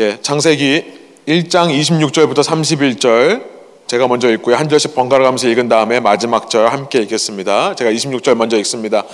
예, 창세기 1장 26절부터 31절 제가 먼저 읽고요. 한 절씩 번갈아 가면서 읽은 다음에 마지막 절 함께 읽겠습니다. 제가 26절 먼저 읽습니다.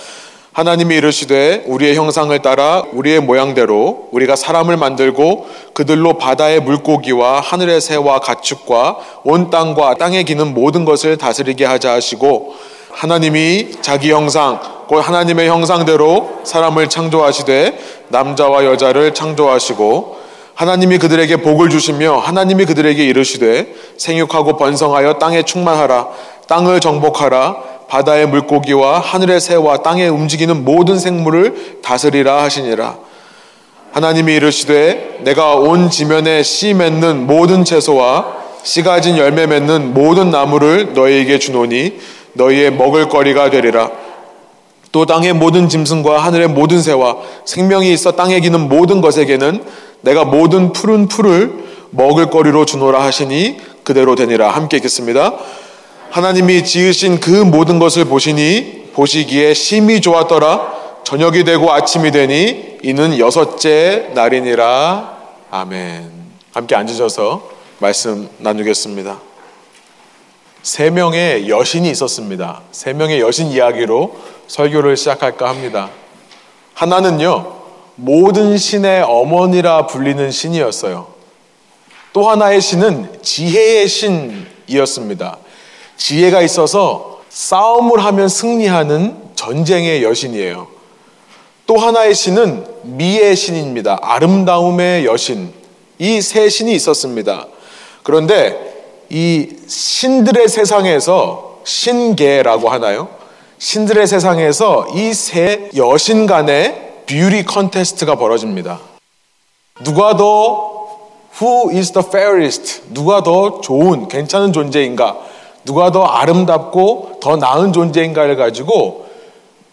하나님이 이르시되 우리의 형상을 따라 우리의 모양대로 우리가 사람을 만들고 그들로 바다의 물고기와 하늘의 새와 가축과 온 땅과 땅에 기는 모든 것을 다스리게 하자 하시고 하나님이 자기 형상 곧 하나님의 형상대로 사람을 창조하시되 남자와 여자를 창조하시고 하나님이 그들에게 복을 주시며 하나님이 그들에게 이르시되 생육하고 번성하여 땅에 충만하라. 땅을 정복하라. 바다의 물고기와 하늘의 새와 땅에 움직이는 모든 생물을 다스리라 하시니라. 하나님이 이르시되 내가 온 지면에 씨 맺는 모든 채소와 씨 가진 열매 맺는 모든 나무를 너희에게 주노니 너희의 먹을 거리가 되리라. 또 땅의 모든 짐승과 하늘의 모든 새와 생명이 있어 땅에 기는 모든 것에게는 내가 모든 푸른 풀을 먹을 거리로 주노라 하시니 그대로 되니라 함께 읽겠습니다. 하나님이 지으신 그 모든 것을 보시니 보시기에 심히 좋았더라 저녁이 되고 아침이 되니 이는 여섯째 날이니라 아멘. 함께 앉으셔서 말씀 나누겠습니다. 세 명의 여신이 있었습니다. 세 명의 여신 이야기로 설교를 시작할까 합니다. 하나는요, 모든 신의 어머니라 불리는 신이었어요. 또 하나의 신은 지혜의 신이었습니다. 지혜가 있어서 싸움을 하면 승리하는 전쟁의 여신이에요. 또 하나의 신은 미의 신입니다. 아름다움의 여신. 이 세 신이 있었습니다. 그런데 이 신들의 세상에서 신계라고 하나요? 신들의 세상에서 이 세 여신 간의 beauty contest가 벌어집니다. 누가 더 Who is the fairest? 누가 더 좋은, 괜찮은 존재인가? 누가 더 아름답고 더 나은 존재인가를 가지고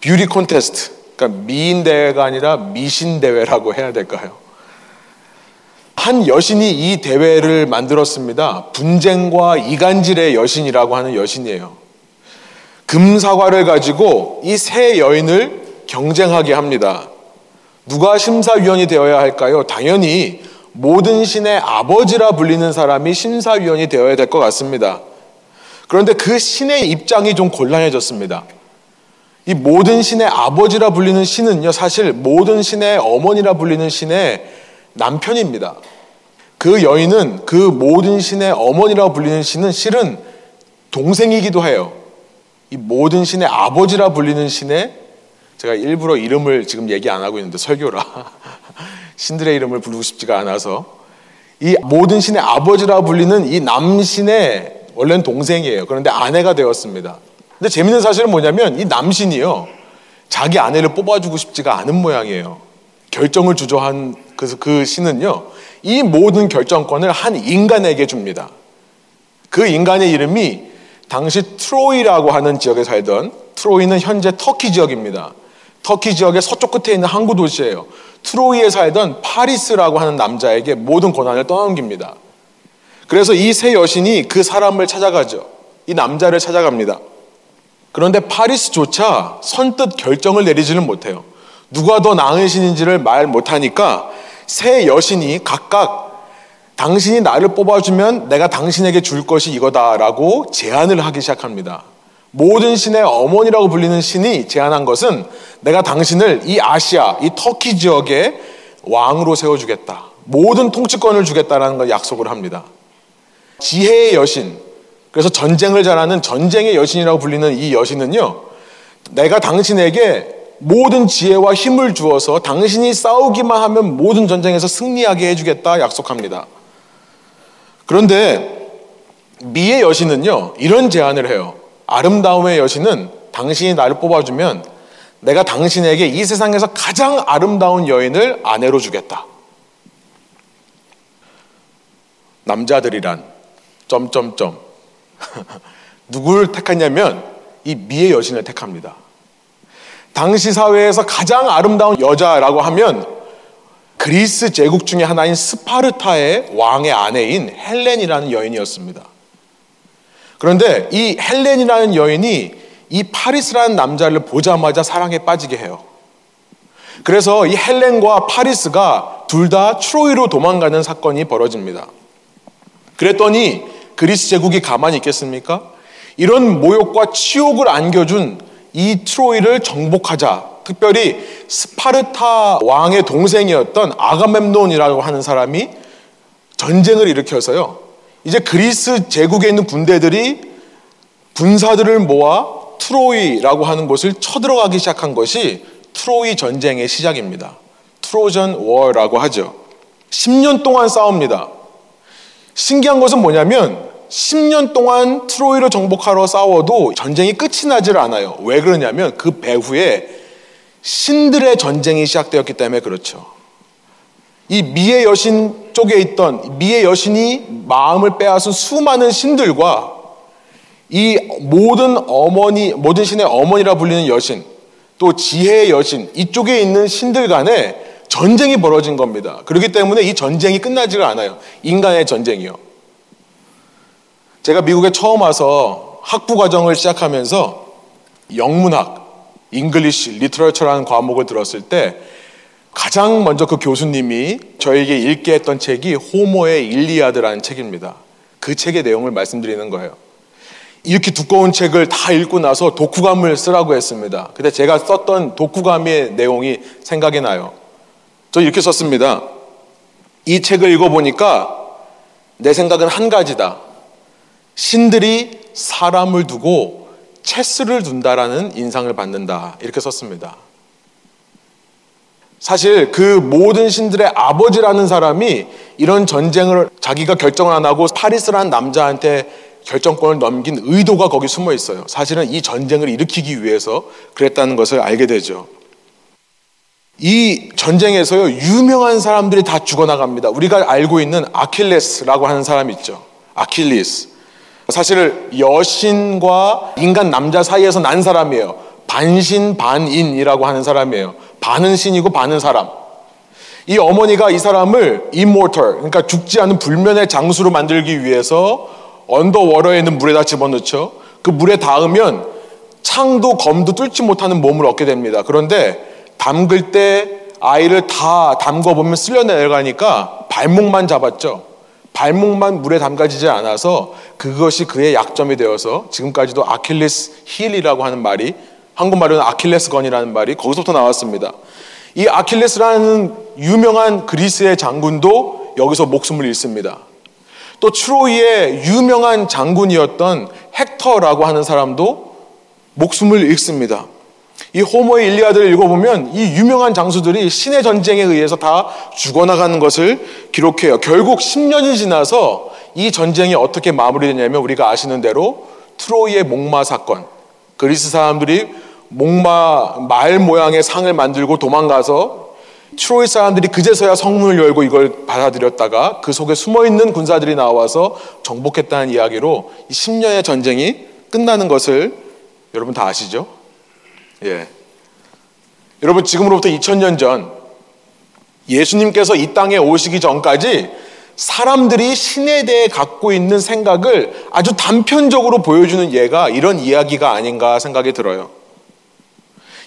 beauty contest, 그러니까 미인 대회가 아니라 미신 대회라고 해야 될까요? 한 여신이 이 대회를 만들었습니다. 분쟁과 이간질의 여신이라고 하는 여신이에요. 금사과를 가지고 이 세 여인을 경쟁하게 합니다. 누가 심사위원이 되어야 할까요? 당연히 모든 신의 아버지라 불리는 사람이 심사위원이 되어야 될 것 같습니다. 그런데 그 신의 입장이 좀 곤란해졌습니다. 이 모든 신의 아버지라 불리는 신은요, 사실 모든 신의 어머니라 불리는 신의 남편입니다. 그 여인은 그 모든 신의 어머니라 불리는 신은 실은 동생이기도 해요. 이 모든 신의 아버지라 불리는 신의 제가 일부러 이름을 지금 얘기 안 하고 있는데 설교라 신들의 이름을 부르고 싶지가 않아서 이 모든 신의 아버지라 불리는 이 남신의 원래는 동생이에요. 그런데 아내가 되었습니다. 근데 재밌는 사실은 뭐냐면 이 남신이요. 자기 아내를 뽑아주고 싶지가 않은 모양이에요. 결정을 주저한 그, 그 신은요. 이 모든 결정권을 한 인간에게 줍니다. 그 인간의 이름이 당시 트로이라고 하는 지역에 살던 트로이는 현재 터키 지역입니다. 터키 지역의 서쪽 끝에 있는 항구 도시예요. 트로이에 살던 파리스라고 하는 남자에게 모든 권한을 떠넘깁니다. 그래서 이 세 여신이 그 사람을 찾아가죠. 이 남자를 찾아갑니다. 그런데 파리스조차 선뜻 결정을 내리지는 못해요. 누가 더 나은 신인지를 말 못하니까 세 여신이 각각 당신이 나를 뽑아주면 내가 당신에게 줄 것이 이거다라고 제안을 하기 시작합니다. 모든 신의 어머니라고 불리는 신이 제안한 것은 내가 당신을 이 아시아, 이 터키 지역의 왕으로 세워주겠다. 모든 통치권을 주겠다라는 걸 약속을 합니다. 지혜의 여신, 그래서 전쟁을 잘하는 전쟁의 여신이라고 불리는 이 여신은요, 내가 당신에게 모든 지혜와 힘을 주어서 당신이 싸우기만 하면 모든 전쟁에서 승리하게 해주겠다 약속합니다. 그런데 미의 여신은요, 이런 제안을 해요. 아름다움의 여신은 당신이 나를 뽑아주면 내가 당신에게 이 세상에서 가장 아름다운 여인을 아내로 주겠다. 남자들이란 점점점 누구를 택하냐면 이 미의 여신을 택합니다. 당시 사회에서 가장 아름다운 여자라고 하면 그리스 제국 중의 하나인 스파르타의 왕의 아내인 헬렌이라는 여인이었습니다. 그런데 이 헬렌이라는 여인이 이 파리스라는 남자를 보자마자 사랑에 빠지게 해요. 그래서 이 헬렌과 파리스가 둘 다 트로이로 도망가는 사건이 벌어집니다. 그랬더니 그리스 제국이 가만히 있겠습니까? 이런 모욕과 치욕을 안겨준 이 트로이를 정복하자. 특별히 스파르타 왕의 동생이었던 아가멤논이라고 하는 사람이 전쟁을 일으켜서요. 이제 그리스 제국에 있는 군대들이 군사들을 모아 트로이라고 하는 곳을 쳐들어가기 시작한 것이 트로이 전쟁의 시작입니다. 트로전 워라고 하죠. 10년 동안 싸웁니다. 신기한 것은 뭐냐면 10년 동안 트로이를 정복하러 싸워도 전쟁이 끝이 나질 않아요. 왜 그러냐면 그 배후에 신들의 전쟁이 시작되었기 때문에 그렇죠. 이 미의 여신 쪽에 있던 미의 여신이 마음을 빼앗은 수많은 신들과 이 모든 어머니, 모든 신의 어머니라 불리는 여신, 또 지혜의 여신, 이쪽에 있는 신들 간에 전쟁이 벌어진 겁니다. 그렇기 때문에 이 전쟁이 끝나지가 않아요. 인간의 전쟁이요. 제가 미국에 처음 와서 학부 과정을 시작하면서 영문학, English, Literature라는 과목을 들었을 때 가장 먼저 그 교수님이 저에게 읽게 했던 책이 호머의 일리아드라는 책입니다. 그 책의 내용을 말씀드리는 거예요. 이렇게 두꺼운 책을 다 읽고 나서 독후감을 쓰라고 했습니다. 근데 제가 썼던 독후감의 내용이 생각이 나요. 저 이렇게 썼습니다. 이 책을 읽어보니까 내 생각은 한 가지다. 신들이 사람을 두고 체스를 둔다라는 인상을 받는다. 이렇게 썼습니다. 사실 그 모든 신들의 아버지라는 사람이 이런 전쟁을 자기가 결정을 안 하고 파리스라는 남자한테 결정권을 넘긴 의도가 거기 숨어 있어요. 사실은 이 전쟁을 일으키기 위해서 그랬다는 것을 알게 되죠. 이 전쟁에서요, 유명한 사람들이 다 죽어나갑니다. 우리가 알고 있는 아킬레스라고 하는 사람 있죠. 아킬리스. 사실 여신과 인간 남자 사이에서 난 사람이에요. 반신 반인이라고 하는 사람이에요. 반은 신이고 반은 사람. 이 어머니가 이 사람을 immortal, 그러니까 죽지 않은 불면의 장수로 만들기 위해서 underworld에 있는 물에다 집어넣죠. 그 물에 닿으면 창도 검도 뚫지 못하는 몸을 얻게 됩니다. 그런데 담글 때 아이를 다 담궈버리면 쓸려 내려가니까 발목만 잡았죠. 발목만 물에 담가지지 않아서 그것이 그의 약점이 되어서 지금까지도 Achilles heel이라고 하는 말이 한국말로는 아킬레스건이라는 말이 거기서부터 나왔습니다. 이 아킬레스라는 유명한 그리스의 장군도 여기서 목숨을 잃습니다. 또 트로이의 유명한 장군이었던 헥터라고 하는 사람도 목숨을 잃습니다. 이 호모의 일리아드를 읽어보면 이 유명한 장수들이 신의 전쟁에 의해서 다 죽어나가는 것을 기록해요. 결국 10년이 지나서 이 전쟁이 어떻게 마무리되냐면 우리가 아시는 대로 트로이의 목마 사건. 그리스 사람들이 목마 말 모양의 상을 만들고 도망가서 트로이 사람들이 그제서야 성문을 열고 이걸 받아들였다가 그 속에 숨어 있는 군사들이 나와서 정복했다는 이야기로 10년의 전쟁이 끝나는 것을 여러분 다 아시죠? 예. 여러분 지금으로부터 2000년 전 예수님께서 이 땅에 오시기 전까지 사람들이 신에 대해 갖고 있는 생각을 아주 단편적으로 보여주는 예가 이런 이야기가 아닌가 생각이 들어요.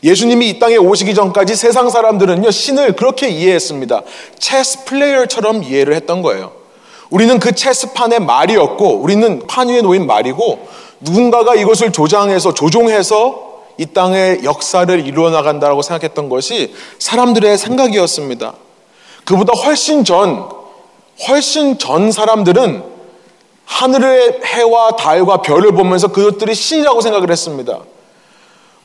예수님이 이 땅에 오시기 전까지 세상 사람들은요, 신을 그렇게 이해했습니다. 체스 플레이어처럼 이해를 했던 거예요. 우리는 그 체스판의 말이었고, 우리는 판 위에 놓인 말이고, 누군가가 이것을 조장해서, 조종해서 이 땅의 역사를 이루어 나간다고 생각했던 것이 사람들의 생각이었습니다. 그보다 훨씬 전, 훨씬 전 사람들은 하늘의 해와 달과 별을 보면서 그것들이 신이라고 생각을 했습니다.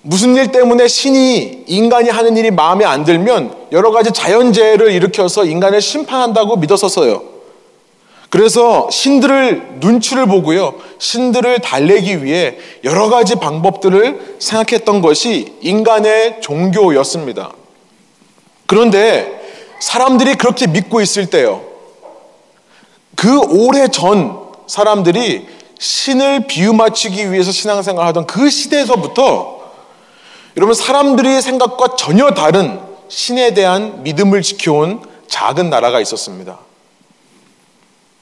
무슨 일 때문에 신이 인간이 하는 일이 마음에 안 들면 여러 가지 자연재해를 일으켜서 인간을 심판한다고 믿었었어요. 그래서 신들을 눈치를 보고요. 신들을 달래기 위해 여러 가지 방법들을 생각했던 것이 인간의 종교였습니다. 그런데 사람들이 그렇게 믿고 있을 때요. 그 오래 전 사람들이 신을 비유 맞추기 위해서 신앙생활 하던 그 시대에서부터 여러분 사람들의 생각과 전혀 다른 신에 대한 믿음을 지켜온 작은 나라가 있었습니다.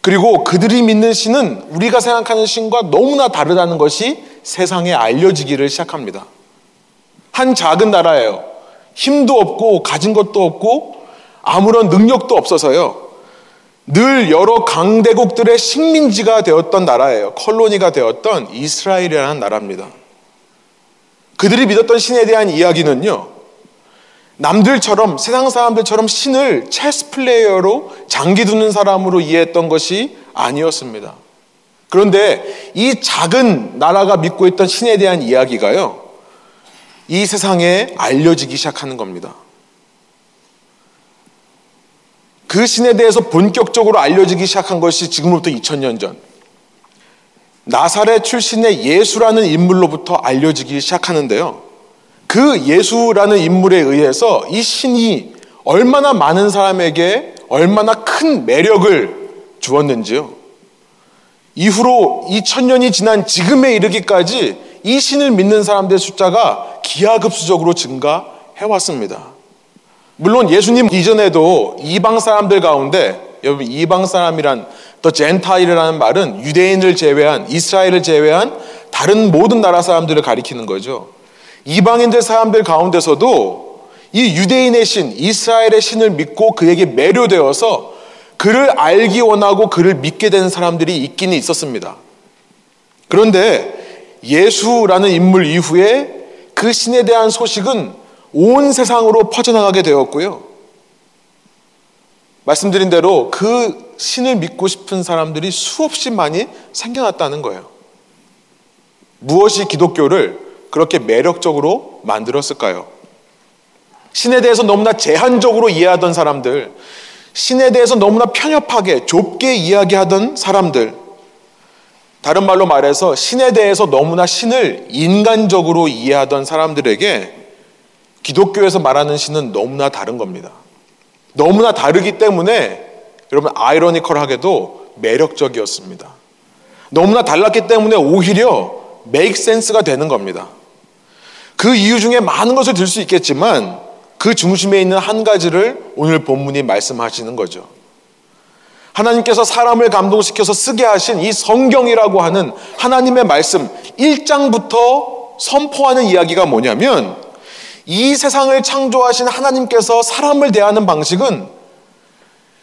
그리고 그들이 믿는 신은 우리가 생각하는 신과 너무나 다르다는 것이 세상에 알려지기를 시작합니다. 한 작은 나라예요. 힘도 없고 가진 것도 없고 아무런 능력도 없어서요. 늘 여러 강대국들의 식민지가 되었던 나라예요. 컬로니가 되었던 이스라엘이라는 나라입니다. 그들이 믿었던 신에 대한 이야기는요. 남들처럼 세상 사람들처럼 신을 체스 플레이어로 장기 두는 사람으로 이해했던 것이 아니었습니다. 그런데 이 작은 나라가 믿고 있던 신에 대한 이야기가요. 이 세상에 알려지기 시작하는 겁니다. 그 신에 대해서 본격적으로 알려지기 시작한 것이 지금부터 2000년 전. 나사렛 출신의 예수라는 인물로부터 알려지기 시작하는데요. 그 예수라는 인물에 의해서 이 신이 얼마나 많은 사람에게 얼마나 큰 매력을 주었는지요. 이후로 2000년이 지난 지금에 이르기까지 이 신을 믿는 사람들의 숫자가 기하급수적으로 증가해 왔습니다. 물론 예수님 이전에도 이방 사람들 가운데 여러분 이방 사람이란 더 젠타일이라는 말은 유대인을 제외한 이스라엘을 제외한 다른 모든 나라 사람들을 가리키는 거죠. 이방인들 사람들 가운데서도 이 유대인의 신, 이스라엘의 신을 믿고 그에게 매료되어서 그를 알기 원하고 그를 믿게 된 사람들이 있기는 있었습니다. 그런데 예수라는 인물 이후에 그 신에 대한 소식은 온 세상으로 퍼져나가게 되었고요. 말씀드린 대로 그 신을 믿고 싶은 사람들이 수없이 많이 생겨났다는 거예요. 무엇이 기독교를 그렇게 매력적으로 만들었을까요? 신에 대해서 너무나 제한적으로 이해하던 사람들, 신에 대해서 너무나 편협하게 좁게 이야기하던 사람들, 다른 말로 말해서 신에 대해서 너무나 신을 인간적으로 이해하던 사람들에게 기독교에서 말하는 신은 너무나 다른 겁니다. 너무나 다르기 때문에 여러분 아이러니컬하게도 매력적이었습니다. 너무나 달랐기 때문에 오히려 메이크 센스가 되는 겁니다. 그 이유 중에 많은 것을 들 수 있겠지만 그 중심에 있는 한 가지를 오늘 본문이 말씀하시는 거죠. 하나님께서 사람을 감동시켜서 쓰게 하신 이 성경이라고 하는 하나님의 말씀 1장부터 선포하는 이야기가 뭐냐면 이 세상을 창조하신 하나님께서 사람을 대하는 방식은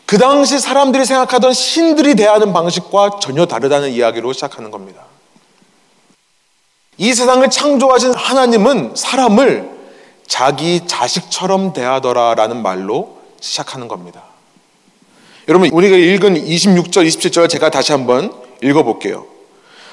그 당시 사람들이 생각하던 신들이 대하는 방식과 전혀 다르다는 이야기로 시작하는 겁니다. 이 세상을 창조하신 하나님은 사람을 자기 자식처럼 대하더라라는 말로 시작하는 겁니다. 여러분, 우리가 읽은 26절, 27절 제가 다시 한번 읽어볼게요.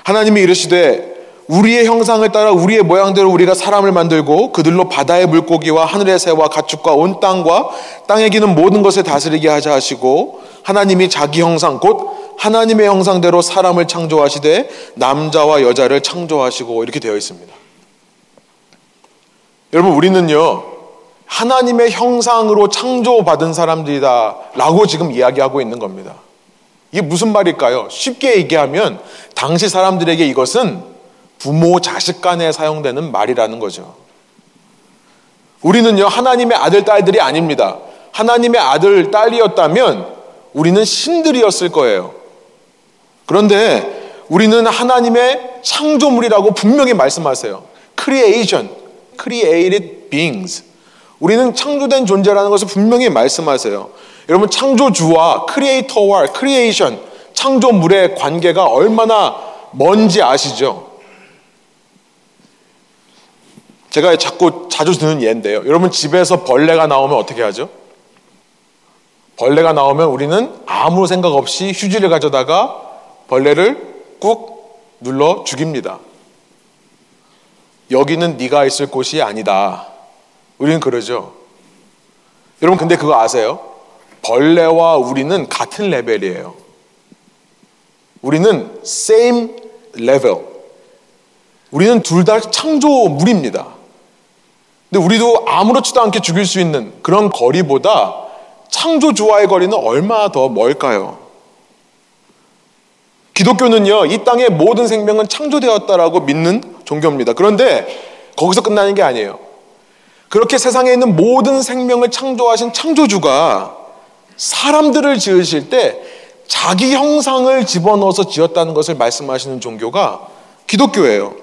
하나님이 이르시되 우리의 형상을 따라 우리의 모양대로 우리가 사람을 만들고 그들로 바다의 물고기와 하늘의 새와 가축과 온 땅과 땅에 기는 모든 것을 다스리게 하자 하시고 하나님이 자기 형상 곧 하나님의 형상대로 사람을 창조하시되 남자와 여자를 창조하시고 이렇게 되어 있습니다. 여러분 우리는요 하나님의 형상으로 창조받은 사람들이다 라고 지금 이야기하고 있는 겁니다. 이게 무슨 말일까요? 쉽게 얘기하면 당시 사람들에게 이것은 부모 자식 간에 사용되는 말이라는 거죠. 우리는요 하나님의 아들 딸들이 아닙니다. 하나님의 아들 딸이었다면 우리는 신들이었을 거예요. 그런데 우리는 하나님의 창조물이라고 분명히 말씀하세요. creation, created beings. 우리는 창조된 존재라는 것을 분명히 말씀하세요. 여러분 창조주와 creator와 creation, 창조물의 관계가 얼마나 먼지 아시죠? 제가 자꾸 자주 드는 예인데요. 여러분 집에서 벌레가 나오면 어떻게 하죠? 벌레가 나오면 우리는 아무 생각 없이 휴지를 가져다가 벌레를 꾹 눌러 죽입니다. 여기는 네가 있을 곳이 아니다. 우리는 그러죠. 여러분 근데 그거 아세요? 벌레와 우리는 같은 레벨이에요. 우리는 same level. 우리는 둘 다 창조물입니다. 근데 우리도 아무렇지도 않게 죽일 수 있는 그런 거리보다 창조주와의 거리는 얼마나 더 멀까요? 기독교는요, 이 땅의 모든 생명은 창조되었다라고 믿는 종교입니다. 그런데 거기서 끝나는 게 아니에요. 그렇게 세상에 있는 모든 생명을 창조하신 창조주가 사람들을 지으실 때 자기 형상을 집어넣어서 지었다는 것을 말씀하시는 종교가 기독교예요.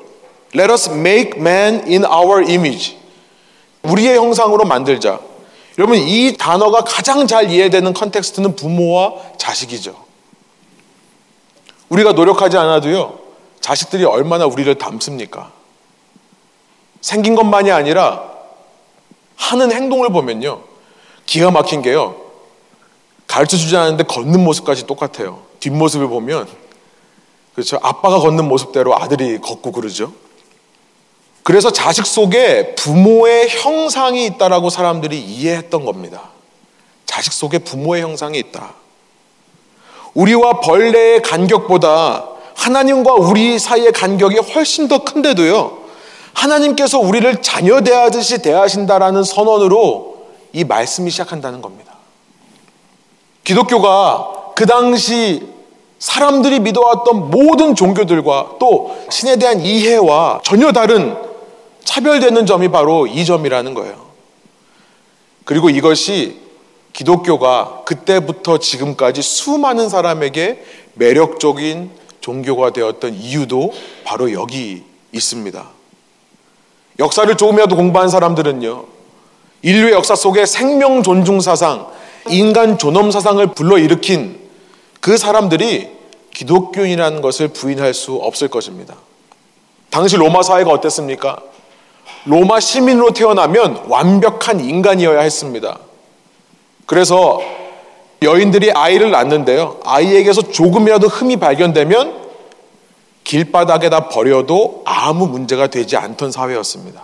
Let us make man in our image. 우리의 형상으로 만들자. 여러분 이 단어가 가장 잘 이해되는 context는 부모와 자식이죠. 우리가 노력하지 않아도요. 자식들이 얼마나 우리를 닮습니까? 생긴 것만이 아니라 하는 행동을 보면요. 기가 막힌 게요. 가르쳐 주지 않는데 걷는 모습까지 똑같아요. 뒷모습을 보면 그렇죠. 아빠가 걷는 모습대로 아들이 걷고 그러죠. 그래서 자식 속에 부모의 형상이 있다라고 사람들이 이해했던 겁니다. 자식 속에 부모의 형상이 있다. 우리와 벌레의 간격보다 하나님과 우리 사이의 간격이 훨씬 더 큰데도요. 하나님께서 우리를 자녀 대하듯이 대하신다라는 선언으로 이 말씀이 시작한다는 겁니다. 기독교가 그 당시 사람들이 믿어왔던 모든 종교들과 또 신에 대한 이해와 전혀 다른 차별되는 점이 바로 이 점이라는 거예요. 그리고 이것이 기독교가 그때부터 지금까지 수많은 사람에게 매력적인 종교가 되었던 이유도 바로 여기 있습니다. 역사를 조금이라도 공부한 사람들은요, 인류의 역사 속에 생명 존중 사상, 인간 존엄 사상을 불러일으킨 그 사람들이 기독교인이라는 것을 부인할 수 없을 것입니다. 당시 로마 사회가 어땠습니까? 로마 시민으로 태어나면 완벽한 인간이어야 했습니다. 그래서 여인들이 아이를 낳는데요. 아이에게서 조금이라도 흠이 발견되면 길바닥에다 버려도 아무 문제가 되지 않던 사회였습니다.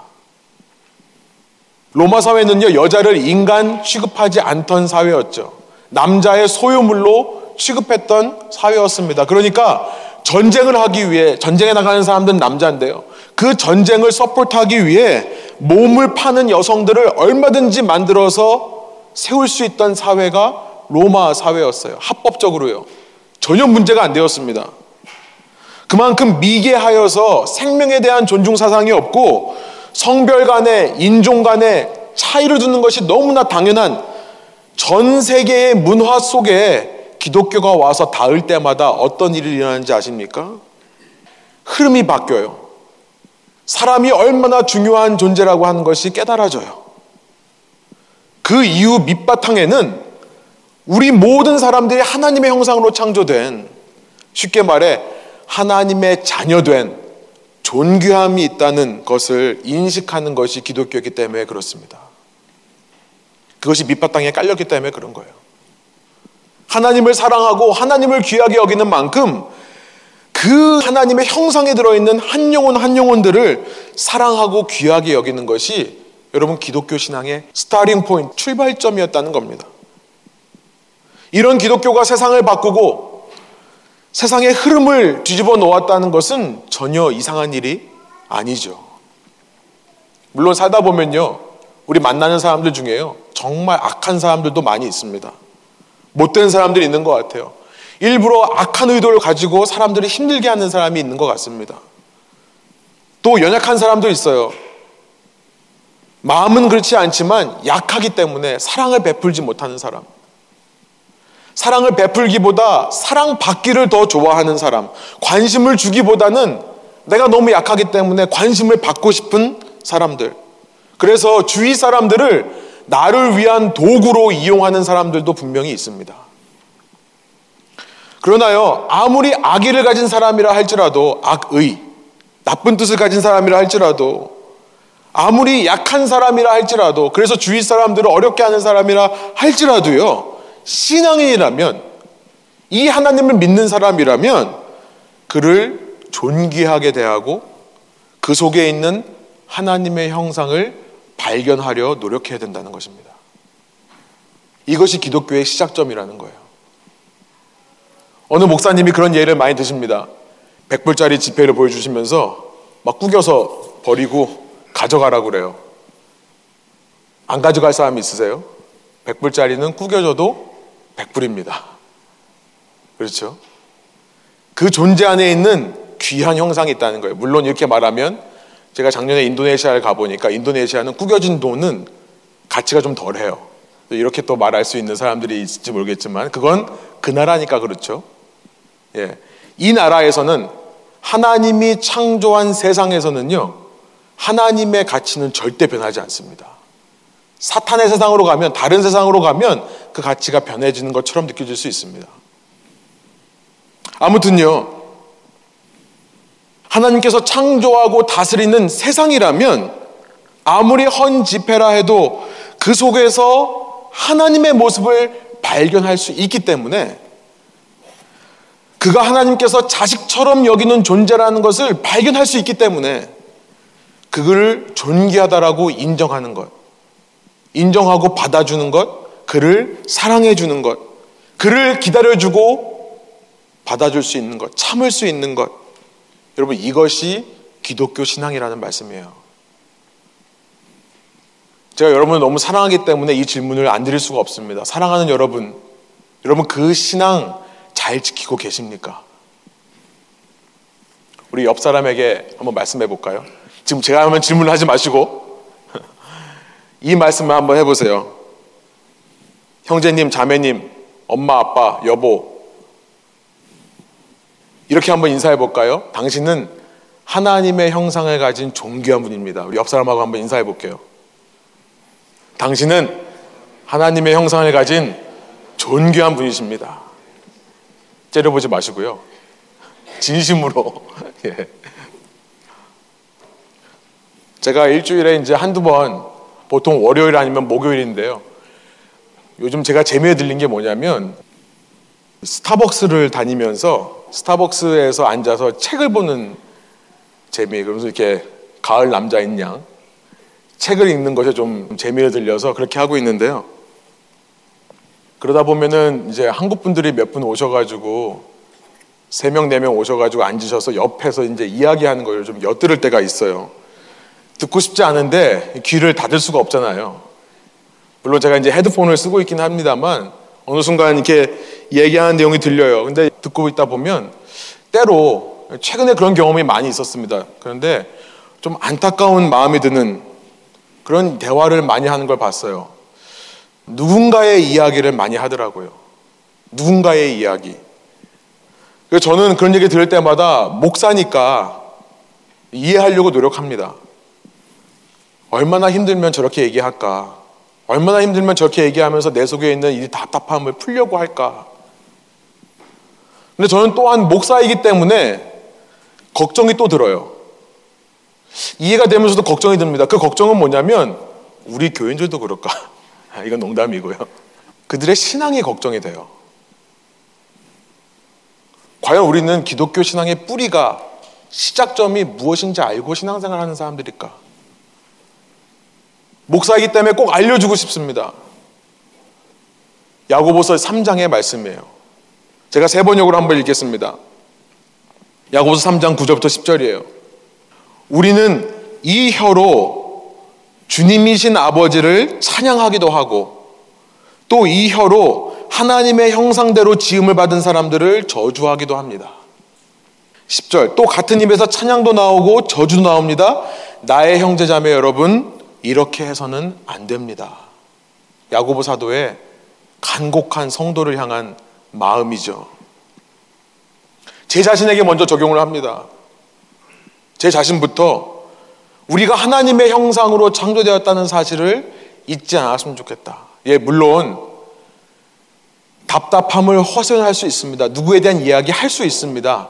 로마 사회는요, 여자를 인간 취급하지 않던 사회였죠. 남자의 소유물로 취급했던 사회였습니다. 그러니까 전쟁을 하기 위해, 전쟁에 나가는 사람들은 남자인데요. 그 전쟁을 서포트하기 위해 몸을 파는 여성들을 얼마든지 만들어서 세울 수 있던 사회가 로마 사회였어요. 합법적으로요. 전혀 문제가 안 되었습니다. 그만큼 미개하여서 생명에 대한 존중 사상이 없고 성별 간의 인종 간의 차이를 두는 것이 너무나 당연한 전 세계의 문화 속에 기독교가 와서 닿을 때마다 어떤 일이 일어나는지 아십니까? 흐름이 바뀌어요. 사람이 얼마나 중요한 존재라고 하는 것이 깨달아져요. 그 이후 밑바탕에는 우리 모든 사람들이 하나님의 형상으로 창조된 쉽게 말해 하나님의 자녀된 존귀함이 있다는 것을 인식하는 것이 기독교이기 때문에 그렇습니다. 그것이 밑바탕에 깔렸기 때문에 그런 거예요. 하나님을 사랑하고 하나님을 귀하게 여기는 만큼 그 하나님의 형상에 들어있는 한 영혼 한 영혼들을 사랑하고 귀하게 여기는 것이 여러분 기독교 신앙의 스타링 포인트, 출발점이었다는 겁니다. 이런 기독교가 세상을 바꾸고 세상의 흐름을 뒤집어 놓았다는 것은 전혀 이상한 일이 아니죠. 물론 살다 보면요. 우리 만나는 사람들 중에요. 정말 악한 사람들도 많이 있습니다. 못된 사람들이 있는 것 같아요. 일부러 악한 의도를 가지고 사람들을 힘들게 하는 사람이 있는 것 같습니다. 또 연약한 사람도 있어요. 마음은 그렇지 않지만 약하기 때문에 사랑을 베풀지 못하는 사람. 사랑을 베풀기보다 사랑받기를 더 좋아하는 사람, 관심을 주기보다는 내가 너무 약하기 때문에 관심을 받고 싶은 사람들. 그래서 주위 사람들을 나를 위한 도구로 이용하는 사람들도 분명히 있습니다. 그러나요, 아무리 악의를 가진 사람이라 할지라도, 악의, 나쁜 뜻을 가진 사람이라 할지라도, 아무리 약한 사람이라 할지라도, 그래서 주위 사람들을 어렵게 하는 사람이라 할지라도요, 신앙인이라면 이 하나님을 믿는 사람이라면 그를 존귀하게 대하고 그 속에 있는 하나님의 형상을 발견하려 노력해야 된다는 것입니다. 이것이 기독교의 시작점이라는 거예요. 어느 목사님이 그런 예를 많이 드십니다. 100불짜리 지폐를 보여주시면서 막 구겨서 버리고 가져가라고 그래요. 안 가져갈 사람 있으세요? 100불짜리는 구겨져도 100불입니다. 그렇죠? 그 존재 안에 있는 귀한 형상이 있다는 거예요. 물론 이렇게 말하면 제가 작년에 인도네시아를 가보니까 인도네시아는 구겨진 돈은 가치가 좀 덜해요. 이렇게 또 말할 수 있는 사람들이 있을지 모르겠지만 그건 그 나라니까 그렇죠. 예. 이 나라에서는 하나님이 창조한 세상에서는요, 하나님의 가치는 절대 변하지 않습니다. 사탄의 세상으로 가면 다른 세상으로 가면 그 가치가 변해지는 것처럼 느껴질 수 있습니다. 아무튼요. 하나님께서 창조하고 다스리는 세상이라면 아무리 헌 집회라 해도 그 속에서 하나님의 모습을 발견할 수 있기 때문에 그가 하나님께서 자식처럼 여기는 존재라는 것을 발견할 수 있기 때문에 그를 존귀하다라고 인정하는 것, 인정하고 받아주는 것, 그를 사랑해주는 것, 그를 기다려주고 받아줄 수 있는 것, 참을 수 있는 것. 여러분, 이것이 기독교 신앙이라는 말씀이에요. 제가 여러분을 너무 사랑하기 때문에 이 질문을 안 드릴 수가 없습니다. 사랑하는 여러분, 여러분 그 신앙 잘 지키고 계십니까? 우리 옆 사람에게 한번 말씀해 볼까요? 지금 제가 하면 질문을 하지 마시고 이 말씀을 한번 해보세요. 형제님, 자매님, 엄마, 아빠, 여보 이렇게 한번 인사해 볼까요? 당신은 하나님의 형상을 가진 존귀한 분입니다. 우리 옆 사람하고 한번 인사해 볼게요. 당신은 하나님의 형상을 가진 존귀한 분이십니다. 째려보지 마시고요. 진심으로. 예. 제가 일주일에 이제 한두 번, 보통 월요일 아니면 목요일인데요. 요즘 제가 재미에 들린 게 뭐냐면, 스타벅스를 다니면서 스타벅스에서 앉아서 책을 보는 재미, 그러면서 이렇게 가을 남자인 양, 책을 읽는 것에 좀 재미를 들려서 그렇게 하고 있는데요. 그러다 보면은 이제 한국 분들이 몇 분 오셔가지고 세 명, 네 명 오셔가지고 앉으셔서 옆에서 이제 이야기하는 걸 좀 엿들을 때가 있어요. 듣고 싶지 않은데 귀를 닫을 수가 없잖아요. 물론 제가 이제 헤드폰을 쓰고 있긴 합니다만 어느 순간 이렇게 얘기하는 내용이 들려요. 근데 듣고 있다 보면 때로 최근에 그런 경험이 많이 있었습니다. 그런데 좀 안타까운 마음이 드는 그런 대화를 많이 하는 걸 봤어요. 누군가의 이야기를 많이 하더라고요. 누군가의 이야기. 저는 그런 얘기 들을 때마다 목사니까 이해하려고 노력합니다. 얼마나 힘들면 저렇게 얘기할까? 얼마나 힘들면 저렇게 얘기하면서 내 속에 있는 이 답답함을 풀려고 할까? 근데 저는 또한 목사이기 때문에 걱정이 또 들어요. 이해가 되면서도 걱정이 듭니다. 그 걱정은 뭐냐면 우리 교인들도 그럴까? 이건 농담이고요. 그들의 신앙이 걱정이 돼요. 과연 우리는 기독교 신앙의 뿌리가 시작점이 무엇인지 알고 신앙생활 하는 사람들일까? 목사이기 때문에 꼭 알려주고 싶습니다. 야고보서 3장의 말씀이에요. 제가 세 번역으로 한번 읽겠습니다. 야고보서 3장 9절부터 10절이에요. 우리는 이 혀로 주님이신 아버지를 찬양하기도 하고 또 이 혀로 하나님의 형상대로 지음을 받은 사람들을 저주하기도 합니다. 10절 또 같은 입에서 찬양도 나오고 저주도 나옵니다. 나의 형제자매 여러분 이렇게 해서는 안 됩니다. 야고보 사도의 간곡한 성도를 향한 마음이죠. 제 자신에게 먼저 적용을 합니다. 제 자신부터 우리가 하나님의 형상으로 창조되었다는 사실을 잊지 않았으면 좋겠다. 예, 물론 답답함을 허전할 수 있습니다. 누구에 대한 이야기 할 수 있습니다.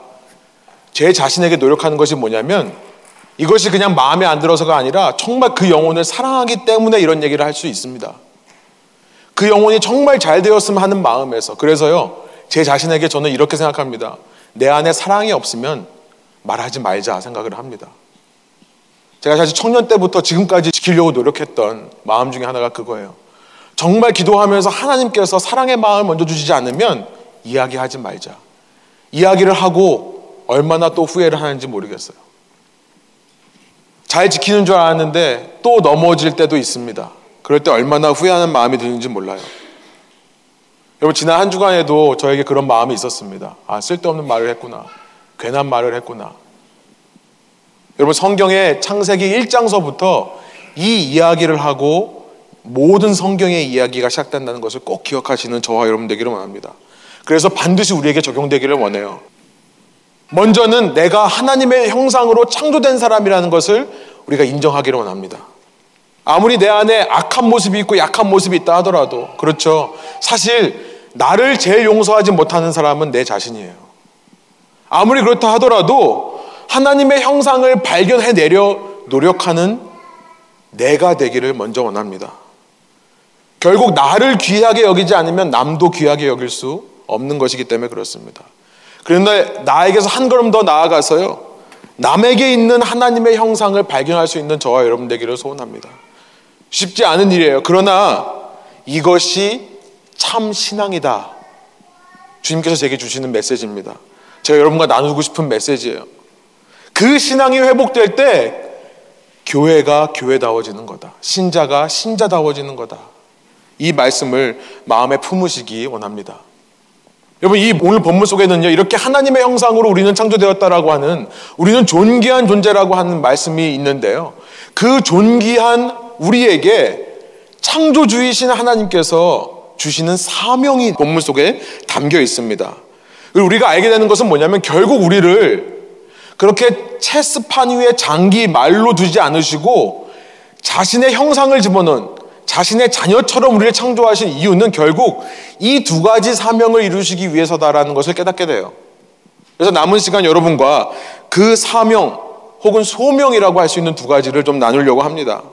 제 자신에게 노력하는 것이 뭐냐면 이것이 그냥 마음에 안 들어서가 아니라 정말 그 영혼을 사랑하기 때문에 이런 얘기를 할 수 있습니다. 그 영혼이 정말 잘 되었으면 하는 마음에서. 그래서요, 제 자신에게 저는 이렇게 생각합니다. 내 안에 사랑이 없으면 말하지 말자 생각을 합니다. 제가 사실 청년 때부터 지금까지 지키려고 노력했던 마음 중에 하나가 그거예요. 정말 기도하면서 하나님께서 사랑의 마음을 먼저 주시지 않으면 이야기하지 말자. 이야기를 하고 얼마나 또 후회를 하는지 모르겠어요. 잘 지키는 줄 알았는데 또 넘어질 때도 있습니다. 그럴 때 얼마나 후회하는 마음이 드는지 몰라요. 여러분, 지난 한 주간에도 저에게 그런 마음이 있었습니다. 아, 쓸데없는 말을 했구나. 괜한 말을 했구나. 여러분 성경의 창세기 1장서부터 이 이야기를 하고 모든 성경의 이야기가 시작된다는 것을 꼭 기억하시는 저와 여러분 되기를 원합니다. 그래서 반드시 우리에게 적용되기를 원해요. 먼저는 내가 하나님의 형상으로 창조된 사람이라는 것을 우리가 인정하기를 원합니다. 아무리 내 안에 악한 모습이 있고 약한 모습이 있다 하더라도 그렇죠. 사실 나를 제일 용서하지 못하는 사람은 내 자신이에요. 아무리 그렇다 하더라도 하나님의 형상을 발견해내려 노력하는 내가 되기를 먼저 원합니다. 결국 나를 귀하게 여기지 않으면 남도 귀하게 여길 수 없는 것이기 때문에 그렇습니다. 그런데 나에게서 한 걸음 더 나아가서요. 남에게 있는 하나님의 형상을 발견할 수 있는 저와 여러분 되기를 소원합니다. 쉽지 않은 일이에요. 그러나 이것이 참 신앙이다. 주님께서 제게 주시는 메시지입니다. 제가 여러분과 나누고 싶은 메시지예요. 그 신앙이 회복될 때 교회가 교회다워지는 거다. 신자가 신자다워지는 거다. 이 말씀을 마음에 품으시기 원합니다. 여러분 이 오늘 본문 속에는요 이렇게 하나님의 형상으로 우리는 창조되었다라고 하는 우리는 존귀한 존재라고 하는 말씀이 있는데요. 그 존귀한 우리에게 창조주이신 하나님께서 주시는 사명이 본문 속에 담겨 있습니다. 우리가 알게 되는 것은 뭐냐면 결국 우리를 그렇게 체스판 위에 장기 말로 두지 않으시고 자신의 형상을 집어넣은 자신의 자녀처럼 우리를 창조하신 이유는 결국 이 두 가지 사명을 이루시기 위해서다라는 것을 깨닫게 돼요. 그래서 남은 시간 여러분과 그 사명 혹은 소명이라고 할 수 있는 두 가지를 좀 나누려고 합니다.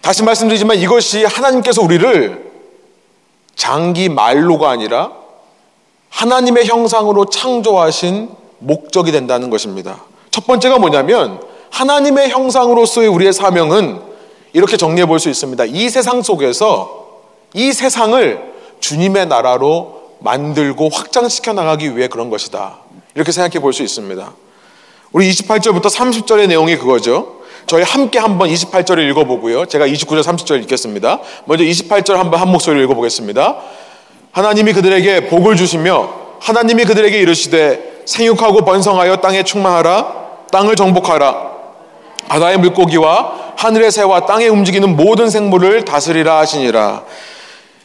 다시 말씀드리지만 이것이 하나님께서 우리를 장기 말로가 아니라 하나님의 형상으로 창조하신 목적이 된다는 것입니다. 첫 번째가 뭐냐면 하나님의 형상으로서의 우리의 사명은 이렇게 정리해 볼 수 있습니다. 이 세상 속에서 이 세상을 주님의 나라로 만들고 확장시켜 나가기 위해 그런 것이다. 이렇게 생각해 볼 수 있습니다. 우리 28절부터 30절의 내용이 그거죠. 저희 함께 한번 28절을 읽어보고요. 제가 29절, 30절 읽겠습니다. 먼저 28절 한번 한 목소리로 읽어보겠습니다. 하나님이 그들에게 복을 주시며 하나님이 그들에게 이르시되 생육하고 번성하여 땅에 충만하라 땅을 정복하라. 바다의 물고기와 하늘의 새와 땅에 움직이는 모든 생물을 다스리라 하시니라.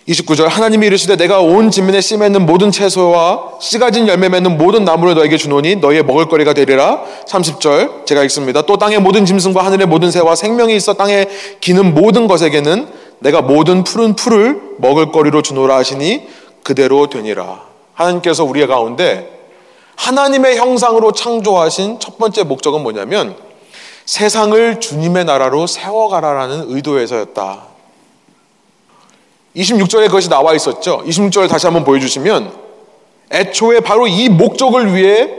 29절 하나님이 이르시되 내가 온씨 맺는 모든 채소와 씨 가진 열매 맺는 모든 나무를 너에게 주노니 너의 먹을거리가 되리라. 30절 제가 읽습니다. 또 땅의 모든 짐승과 하늘의 모든 새와 생명이 있어 땅에 기는 모든 것에게는 내가 모든 푸른 풀을 먹을거리로 주노라 하시니 그대로 되니라 하나님께서 우리 가운데 하나님의 형상으로 창조하신 첫 번째 목적은 뭐냐면 세상을 주님의 나라로 세워가라라는 의도에서였다. 26절에 그것이 나와 있었죠. 26절 다시 한번 보여주시면 애초에 바로 이 목적을 위해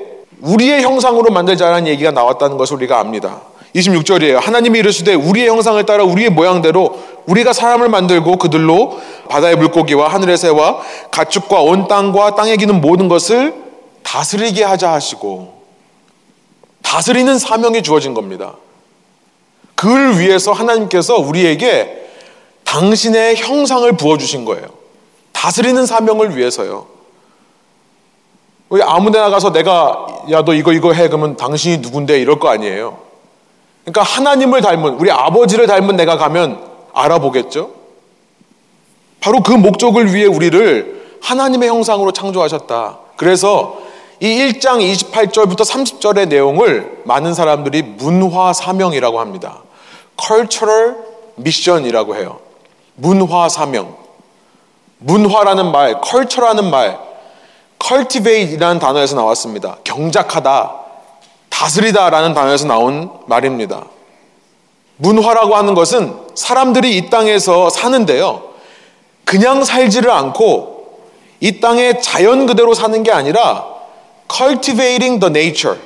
우리의 형상으로 만들자라는 얘기가 나왔다는 것을 우리가 압니다. 26절이에요. 하나님이 이르시되 우리의 형상을 따라 우리의 모양대로 우리가 사람을 만들고 그들로 바다의 물고기와 하늘의 새와 가축과 온 땅과 땅에 기는 모든 것을 다스리게 하자 하시고 다스리는 사명이 주어진 겁니다. 그를 위해서 하나님께서 우리에게 당신의 형상을 부어주신 거예요. 다스리는 사명을 위해서요. 아무 데나 가서 내가, 야, 너 이거, 이거 해. 그러면 당신이 누군데? 이럴 거 아니에요. 그러니까 하나님을 닮은, 우리 아버지를 닮은 내가 가면 알아보겠죠? 바로 그 목적을 위해 우리를 하나님의 형상으로 창조하셨다. 그래서 이 1장 28절부터 30절의 내용을 많은 사람들이 문화 사명이라고 합니다. cultural mission이라고 해요. 문화 사명. 문화라는 말, culture라는 말, cultivate이라는 단어에서 나왔습니다. 경작하다, 다스리다라는 단어에서 나온 말입니다. 문화라고 하는 것은 사람들이 이 땅에서 사는데요. 그냥 살지를 않고 이 땅에 자연 그대로 사는 게 아니라 cultivating the nature.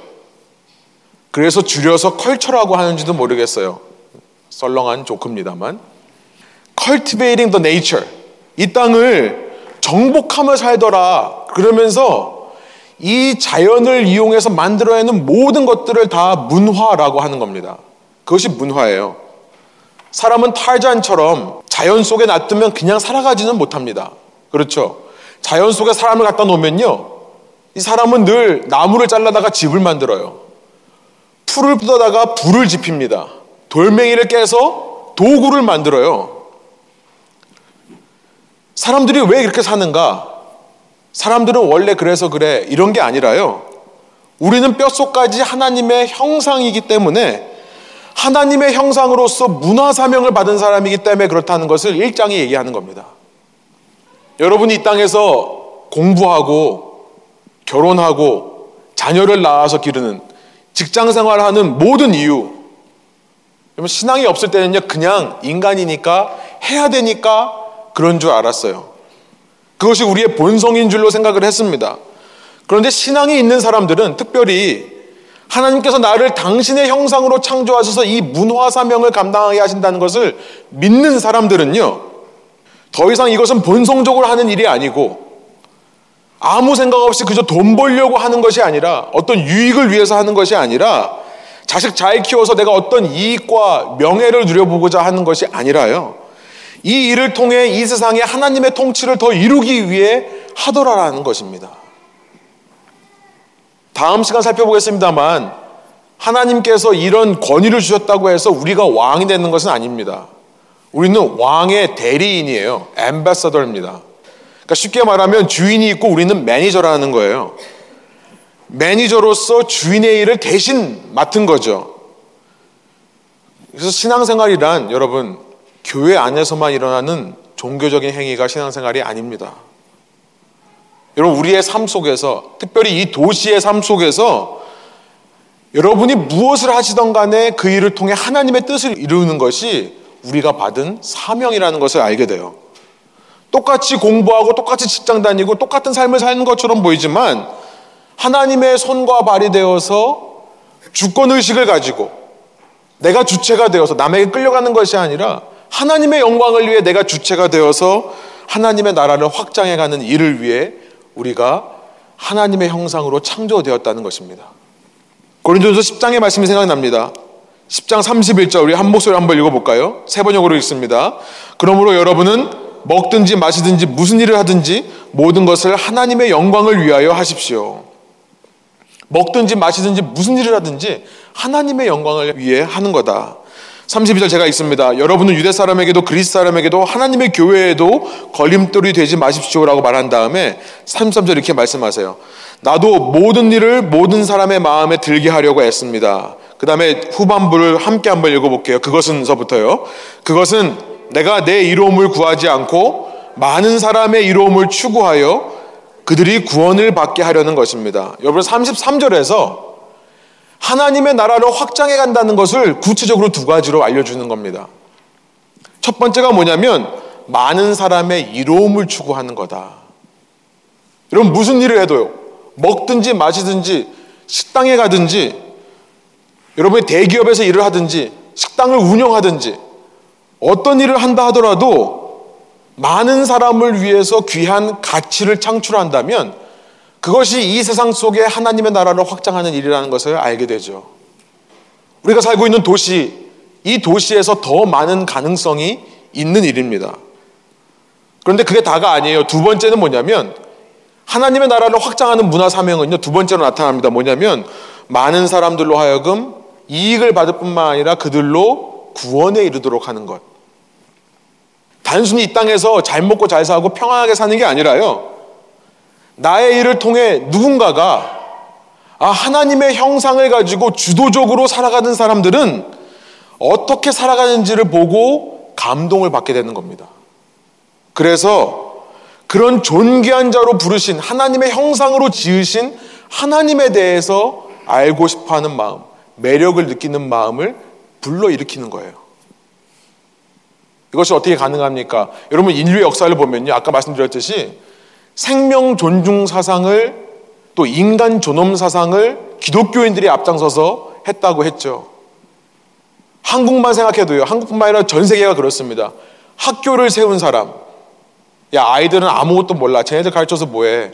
그래서 줄여서 컬처라고 하는지도 모르겠어요. 썰렁한 조크입니다만. cultivating the nature. 이 땅을 정복하며 살더라. 그러면서 이 자연을 이용해서 만들어내는 모든 것들을 다 문화라고 하는 겁니다. 그것이 문화예요. 사람은 탈잔처럼 자연 속에 놔두면 그냥 살아가지는 못합니다. 그렇죠? 자연 속에 사람을 갖다 놓으면요. 이 사람은 늘 나무를 잘라다가 집을 만들어요. 풀을 뜯어다가 불을 지핍니다. 돌멩이를 깨서 도구를 만들어요. 사람들이 왜 이렇게 사는가? 사람들은 원래 그래서 그래. 이런 게 아니라요. 우리는 뼛속까지 하나님의 형상이기 때문에 하나님의 형상으로서 문화 사명을 받은 사람이기 때문에 그렇다는 것을 1장이 얘기하는 겁니다. 여러분이 이 땅에서 공부하고 결혼하고 자녀를 낳아서 기르는 직장 생활하는 모든 이유 신앙이 없을 때는요 그냥 인간이니까 해야 되니까 그런 줄 알았어요. 그것이 우리의 본성인 줄로 생각을 했습니다. 그런데 신앙이 있는 사람들은 특별히 하나님께서 나를 당신의 형상으로 창조하셔서 이 문화 사명을 감당하게 하신다는 것을 믿는 사람들은요, 더 이상 이것은 본성적으로 하는 일이 아니고 아무 생각 없이 그저 돈 벌려고 하는 것이 아니라 어떤 유익을 위해서 하는 것이 아니라 자식 잘 키워서 내가 어떤 이익과 명예를 누려보고자 하는 것이 아니라요. 이 일을 통해 이 세상에 하나님의 통치를 더 이루기 위해 하더라라는 것입니다. 다음 시간 살펴보겠습니다만 하나님께서 이런 권위를 주셨다고 해서 우리가 왕이 되는 것은 아닙니다. 우리는 왕의 대리인이에요. 엠베서더입니다. 그러니까 쉽게 말하면 주인이 있고 우리는 매니저라는 거예요. 매니저로서 주인의 일을 대신 맡은 거죠. 그래서 신앙생활이란 여러분 교회 안에서만 일어나는 종교적인 행위가 신앙생활이 아닙니다. 여러분 우리의 삶 속에서 특별히 이 도시의 삶 속에서 여러분이 무엇을 하시던 간에 그 일을 통해 하나님의 뜻을 이루는 것이 우리가 받은 사명이라는 것을 알게 돼요. 똑같이 공부하고 똑같이 직장 다니고 똑같은 삶을 사는 것처럼 보이지만 하나님의 손과 발이 되어서 주권 의식을 가지고 내가 주체가 되어서 남에게 끌려가는 것이 아니라 하나님의 영광을 위해 내가 주체가 되어서 하나님의 나라를 확장해가는 일을 위해 우리가 하나님의 형상으로 창조되었다는 것입니다. 고린도서 10장의 말씀이 생각납니다. 10장 31절 우리 한 목소리 한번 읽어볼까요? 세 번역으로 읽습니다. 그러므로 여러분은 먹든지 마시든지 무슨 일을 하든지 모든 것을 하나님의 영광을 위하여 하십시오. 먹든지 마시든지 무슨 일을 하든지 하나님의 영광을 위해 하는 거다. 32절 제가 있습니다. 여러분은 유대 사람에게도 그리스 사람에게도 하나님의 교회에도 걸림돌이 되지 마십시오라고 말한 다음에 33절 이렇게 말씀하세요. 나도 모든 일을 모든 사람의 마음에 들게 하려고 했습니다. 그 다음에 후반부를 함께 한번 읽어볼게요. 그것은서부터요. 그것은 내가 내 이로움을 구하지 않고 많은 사람의 이로움을 추구하여 그들이 구원을 받게 하려는 것입니다. 여러분 33절에서 하나님의 나라를 확장해 간다는 것을 구체적으로 두 가지로 알려주는 겁니다. 첫 번째가 뭐냐면 많은 사람의 이로움을 추구하는 거다. 여러분 무슨 일을 해도요. 먹든지 마시든지 식당에 가든지 여러분이 대기업에서 일을 하든지 식당을 운영하든지 어떤 일을 한다 하더라도 많은 사람을 위해서 귀한 가치를 창출한다면 그것이 이 세상 속에 하나님의 나라를 확장하는 일이라는 것을 알게 되죠. 우리가 살고 있는 도시, 이 도시에서 더 많은 가능성이 있는 일입니다. 그런데 그게 다가 아니에요. 두 번째는 뭐냐면 하나님의 나라를 확장하는 문화 사명은요. 두 번째로 나타납니다. 뭐냐면 많은 사람들로 하여금 이익을 받을 뿐만 아니라 그들로 구원에 이르도록 하는 것. 단순히 이 땅에서 잘 먹고 잘 살고 평안하게 사는 게 아니라요. 나의 일을 통해 누군가가 아, 하나님의 형상을 가지고 주도적으로 살아가는 사람들은 어떻게 살아가는지를 보고 감동을 받게 되는 겁니다. 그래서 그런 존귀한 자로 부르신 하나님의 형상으로 지으신 하나님에 대해서 알고 싶어 하는 마음, 매력을 느끼는 마음을 불러일으키는 거예요. 이것이 어떻게 가능합니까? 여러분 인류의 역사를 보면요. 아까 말씀드렸듯이 생명 존중 사상을 또 인간 존엄 사상을 기독교인들이 앞장서서 했다고 했죠. 한국만 생각해도요. 한국뿐만 아니라 전 세계가 그렇습니다. 학교를 세운 사람. 야, 아이들은 아무것도 몰라. 쟤네들 가르쳐서 뭐해.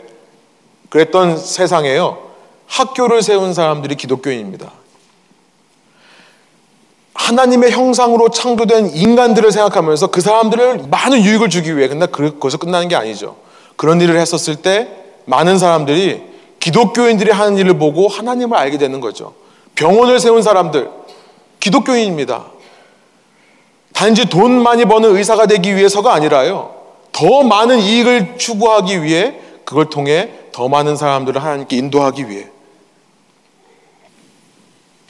그랬던 세상에요. 학교를 세운 사람들이 기독교인입니다. 하나님의 형상으로 창조된 인간들을 생각하면서 그 사람들을 많은 유익을 주기 위해 근데 그것서 끝나는 게 아니죠. 그런 일을 했었을 때 많은 사람들이 기독교인들이 하는 일을 보고 하나님을 알게 되는 거죠. 병원을 세운 사람들, 기독교인입니다. 단지 돈 많이 버는 의사가 되기 위해서가 아니라요. 더 많은 이익을 추구하기 위해 그걸 통해 더 많은 사람들을 하나님께 인도하기 위해.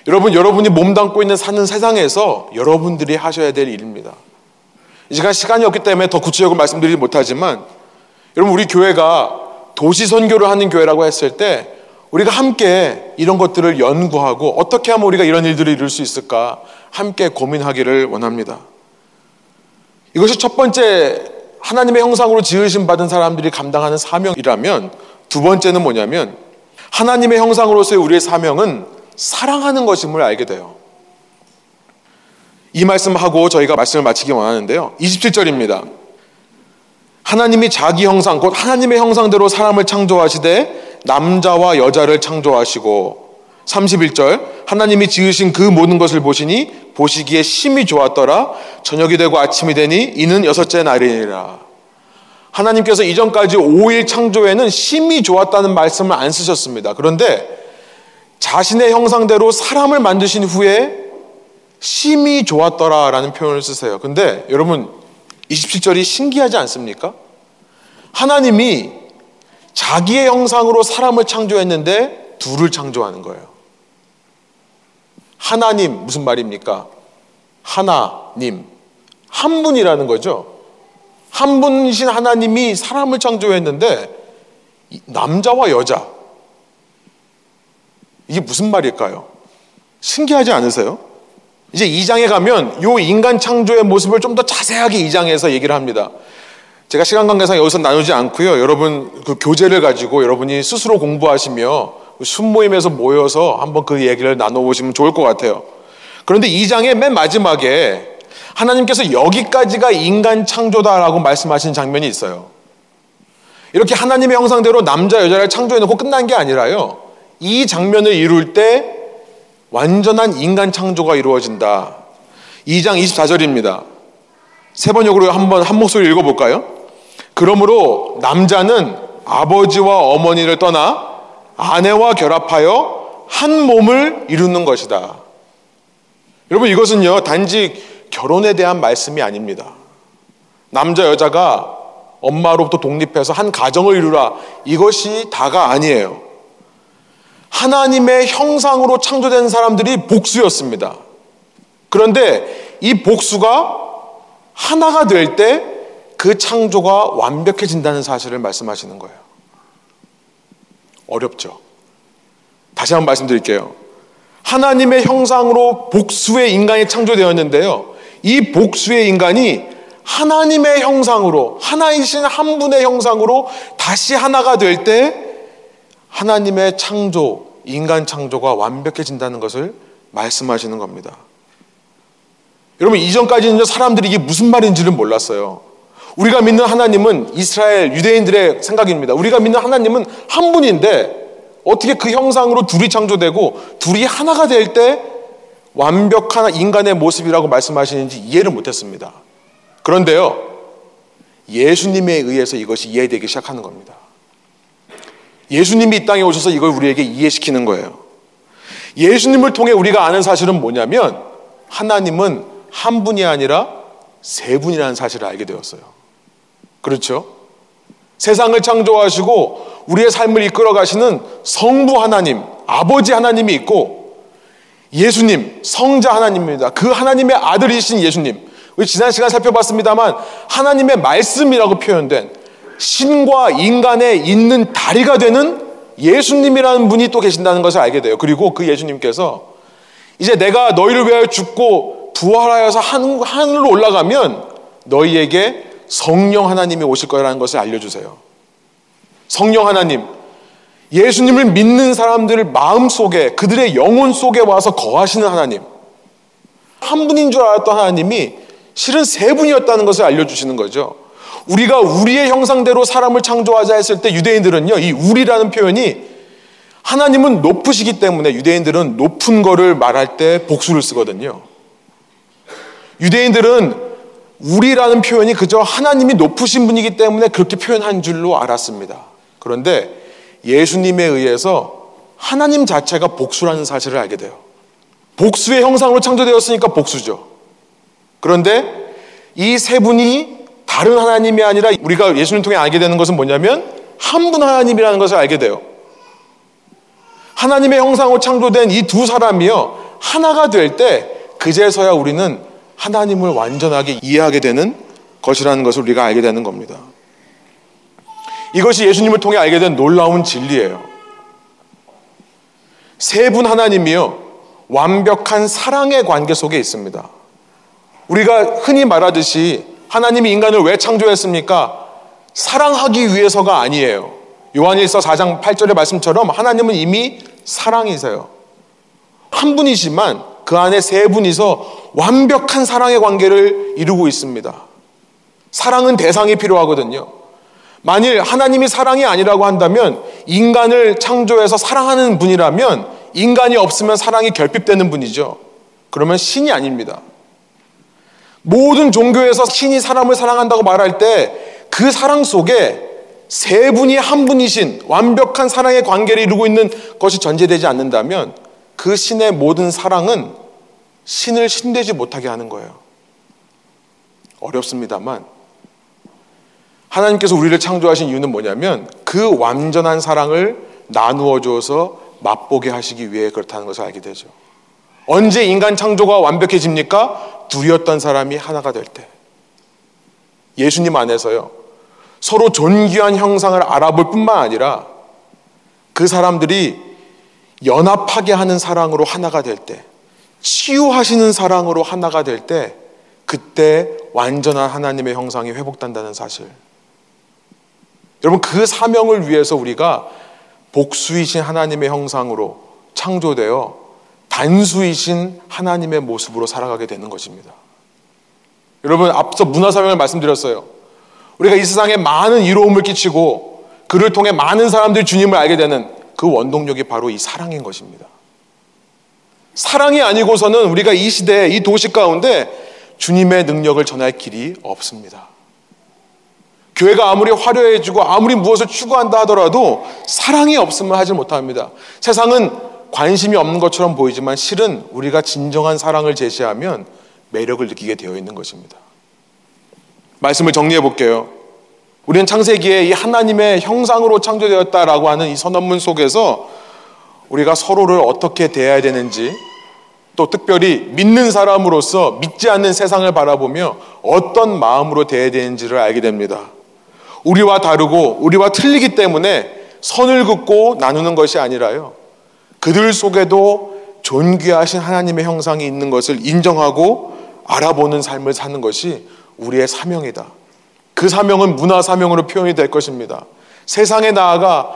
여러분, 여러분이 몸담고 있는 사는 세상에서 여러분들이 하셔야 될 일입니다. 이 시간 시간이 없기 때문에 더 구체적으로 말씀드리지 못하지만 여러분 우리 교회가 도시 선교를 하는 교회라고 했을 때 우리가 함께 이런 것들을 연구하고 어떻게 하면 우리가 이런 일들을 이룰 수 있을까 함께 고민하기를 원합니다. 이것이 첫 번째 하나님의 형상으로 지으심 받은 사람들이 감당하는 사명이라면 두 번째는 뭐냐면 하나님의 형상으로서의 우리의 사명은 사랑하는 것임을 알게 돼요. 이 말씀하고 저희가 말씀을 마치기 원하는데요. 27절입니다. 하나님이 자기 형상, 곧 하나님의 형상대로 사람을 창조하시되 남자와 여자를 창조하시고 31절 하나님이 지으신 그 모든 것을 보시니 보시기에 심히 좋았더라 저녁이 되고 아침이 되니 이는 여섯째 날이니라 하나님께서 이전까지 5일 창조에는 심히 좋았다는 말씀을 안 쓰셨습니다. 그런데 자신의 형상대로 사람을 만드신 후에 심히 좋았더라라는 표현을 쓰세요. 근데 여러분 27절이 신기하지 않습니까? 하나님이 자기의 형상으로 사람을 창조했는데 둘을 창조하는 거예요. 하나님 무슨 말입니까? 하나님 한 분이라는 거죠. 한 분이신 하나님이 사람을 창조했는데 남자와 여자 이게 무슨 말일까요? 신기하지 않으세요? 이제 2장에 가면 요 인간 창조의 모습을 좀 더 자세하게 2장에서 얘기를 합니다. 제가 시간 관계상 여기서 나누지 않고요. 여러분 그 교재를 가지고 여러분이 스스로 공부하시며 순모임에서 모여서 한번 그 얘기를 나눠보시면 좋을 것 같아요. 그런데 2장의 맨 마지막에 하나님께서 여기까지가 인간 창조다라고 말씀하신 장면이 있어요. 이렇게 하나님의 형상대로 남자 여자를 창조해놓고 끝난 게 아니라요. 이 장면을 이룰 때 완전한 인간 창조가 이루어진다. 2장 24절입니다. 세 번역으로 한번 한 목소리 읽어볼까요? 그러므로 남자는 아버지와 어머니를 떠나 아내와 결합하여 한 몸을 이루는 것이다. 여러분 이것은요 단지 결혼에 대한 말씀이 아닙니다. 남자 여자가 엄마로부터 독립해서 한 가정을 이루라 이것이 다가 아니에요. 하나님의 형상으로 창조된 사람들이 복수였습니다. 그런데 이 복수가 하나가 될 때 그 창조가 완벽해진다는 사실을 말씀하시는 거예요. 어렵죠. 다시 한번 말씀드릴게요. 하나님의 형상으로 복수의 인간이 창조되었는데요. 이 복수의 인간이 하나님의 형상으로, 하나이신 한 분의 형상으로 다시 하나가 될 때 하나님의 창조, 인간 창조가 완벽해진다는 것을 말씀하시는 겁니다. 여러분, 이전까지는 사람들이 이게 무슨 말인지를 몰랐어요. 우리가 믿는 하나님은 이스라엘 유대인들의 생각입니다. 우리가 믿는 하나님은 한 분인데 어떻게 그 형상으로 둘이 창조되고 둘이 하나가 될 때 완벽한 인간의 모습이라고 말씀하시는지 이해를 못했습니다. 그런데요, 예수님에 의해서 이것이 이해되기 시작하는 겁니다. 예수님이 이 땅에 오셔서 이걸 우리에게 이해시키는 거예요. 예수님을 통해 우리가 아는 사실은 뭐냐면 하나님은 한 분이 아니라 세 분이라는 사실을 알게 되었어요. 그렇죠? 세상을 창조하시고 우리의 삶을 이끌어 가시는 성부 하나님, 아버지 하나님이 있고 예수님, 성자 하나님입니다. 그 하나님의 아들이신 예수님. 우리 지난 시간 살펴봤습니다만 하나님의 말씀이라고 표현된 신과 인간에 있는 다리가 되는 예수님이라는 분이 또 계신다는 것을 알게 돼요. 그리고 그 예수님께서 이제 내가 너희를 위하여 죽고 부활하여서 하늘로 올라가면 너희에게 성령 하나님이 오실 거라는 것을 알려주세요. 성령 하나님, 예수님을 믿는 사람들 마음 속에 그들의 영혼 속에 와서 거하시는 하나님. 한 분인 줄 알았던 하나님이 실은 세 분이었다는 것을 알려주시는 거죠. 우리가 우리의 형상대로 사람을 창조하자 했을 때 유대인들은요, 이 우리라는 표현이 하나님은 높으시기 때문에 유대인들은 높은 거를 말할 때 복수를 쓰거든요. 유대인들은 우리라는 표현이 그저 하나님이 높으신 분이기 때문에 그렇게 표현한 줄로 알았습니다. 그런데 예수님에 의해서 하나님 자체가 복수라는 사실을 알게 돼요. 복수의 형상으로 창조되었으니까 복수죠. 그런데 이 세 분이 다른 하나님이 아니라 우리가 예수님 통해 알게 되는 것은 뭐냐면 한 분 하나님이라는 것을 알게 돼요. 하나님의 형상으로 창조된 이 두 사람이요. 하나가 될 때 그제서야 우리는 하나님을 완전하게 이해하게 되는 것이라는 것을 우리가 알게 되는 겁니다. 이것이 예수님을 통해 알게 된 놀라운 진리예요. 세 분 하나님이요. 완벽한 사랑의 관계 속에 있습니다. 우리가 흔히 말하듯이 하나님이 인간을 왜 창조했습니까? 사랑하기 위해서가 아니에요. 요한일서 4장 8절의 말씀처럼 하나님은 이미 사랑이세요. 한 분이지만 그 안에 세 분이서 완벽한 사랑의 관계를 이루고 있습니다. 사랑은 대상이 필요하거든요. 만일 하나님이 사랑이 아니라고 한다면 인간을 창조해서 사랑하는 분이라면 인간이 없으면 사랑이 결핍되는 분이죠. 그러면 신이 아닙니다. 모든 종교에서 신이 사람을 사랑한다고 말할 때 그 사랑 속에 세 분이 한 분이신 완벽한 사랑의 관계를 이루고 있는 것이 전제되지 않는다면 그 신의 모든 사랑은 신을 신되지 못하게 하는 거예요. 어렵습니다만 하나님께서 우리를 창조하신 이유는 뭐냐면 그 완전한 사랑을 나누어 주어서 맛보게 하시기 위해 그렇다는 것을 알게 되죠. 언제 인간 창조가 완벽해집니까? 둘이었던 사람이 하나가 될 때. 예수님 안에서요. 서로 존귀한 형상을 알아볼 뿐만 아니라 그 사람들이 연합하게 하는 사랑으로 하나가 될 때, 치유하시는 사랑으로 하나가 될 때, 그때 완전한 하나님의 형상이 회복된다는 사실. 여러분, 그 사명을 위해서 우리가 복수이신 하나님의 형상으로 창조되어 단수이신 하나님의 모습으로 살아가게 되는 것입니다. 여러분, 앞서 문화사명을 말씀드렸어요. 우리가 이 세상에 많은 이로움을 끼치고 그를 통해 많은 사람들이 주님을 알게 되는 그 원동력이 바로 이 사랑인 것입니다. 사랑이 아니고서는 우리가 이 시대, 이 도시 가운데 주님의 능력을 전할 길이 없습니다. 교회가 아무리 화려해지고 아무리 무엇을 추구한다 하더라도 사랑이 없으면 하지 못합니다. 세상은 관심이 없는 것처럼 보이지만 실은 우리가 진정한 사랑을 제시하면 매력을 느끼게 되어 있는 것입니다. 말씀을 정리해 볼게요. 우리는 창세기에 이 하나님의 형상으로 창조되었다라고 하는 이 선언문 속에서 우리가 서로를 어떻게 대해야 되는지 또 특별히 믿는 사람으로서 믿지 않는 세상을 바라보며 어떤 마음으로 대해야 되는지를 알게 됩니다. 우리와 다르고 우리와 틀리기 때문에 선을 긋고 나누는 것이 아니라요. 그들 속에도 존귀하신 하나님의 형상이 있는 것을 인정하고 알아보는 삶을 사는 것이 우리의 사명이다. 그 사명은 문화 사명으로 표현이 될 것입니다. 세상에 나아가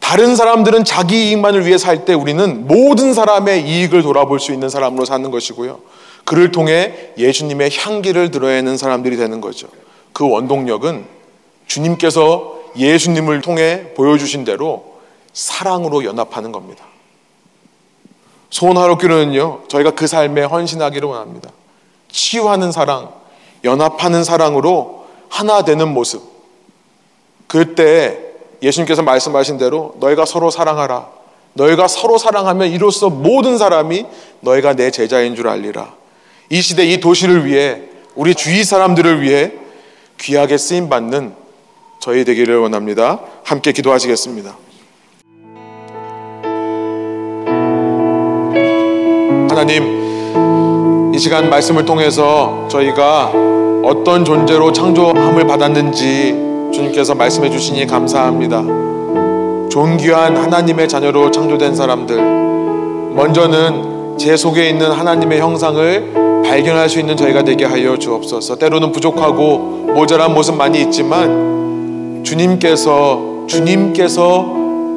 다른 사람들은 자기 이익만을 위해 살 때 우리는 모든 사람의 이익을 돌아볼 수 있는 사람으로 사는 것이고요. 그를 통해 예수님의 향기를 드러내는 사람들이 되는 거죠. 그 원동력은 주님께서 예수님을 통해 보여주신 대로 사랑으로 연합하는 겁니다. 소원하옵기로는요, 저희가 그 삶에 헌신하기를 원합니다. 치유하는 사랑, 연합하는 사랑으로 하나 되는 모습. 그때 예수님께서 말씀하신 대로 너희가 서로 사랑하라. 너희가 서로 사랑하면 이로써 모든 사람이 너희가 내 제자인 줄 알리라. 이 시대 이 도시를 위해 우리 주위 사람들을 위해 귀하게 쓰임 받는 저희 되기를 원합니다. 함께 기도하시겠습니다. 하나님 이 시간 말씀을 통해서 저희가 어떤 존재로 창조함을 받았는지 주님께서 말씀해 주시니 감사합니다. 존귀한 하나님의 자녀로 창조된 사람들, 먼저는 제 속에 있는 하나님의 형상을 발견할 수 있는 저희가 되게 하여 주옵소서. 때로는 부족하고 모자란 모습 많이 있지만 주님께서 주님께서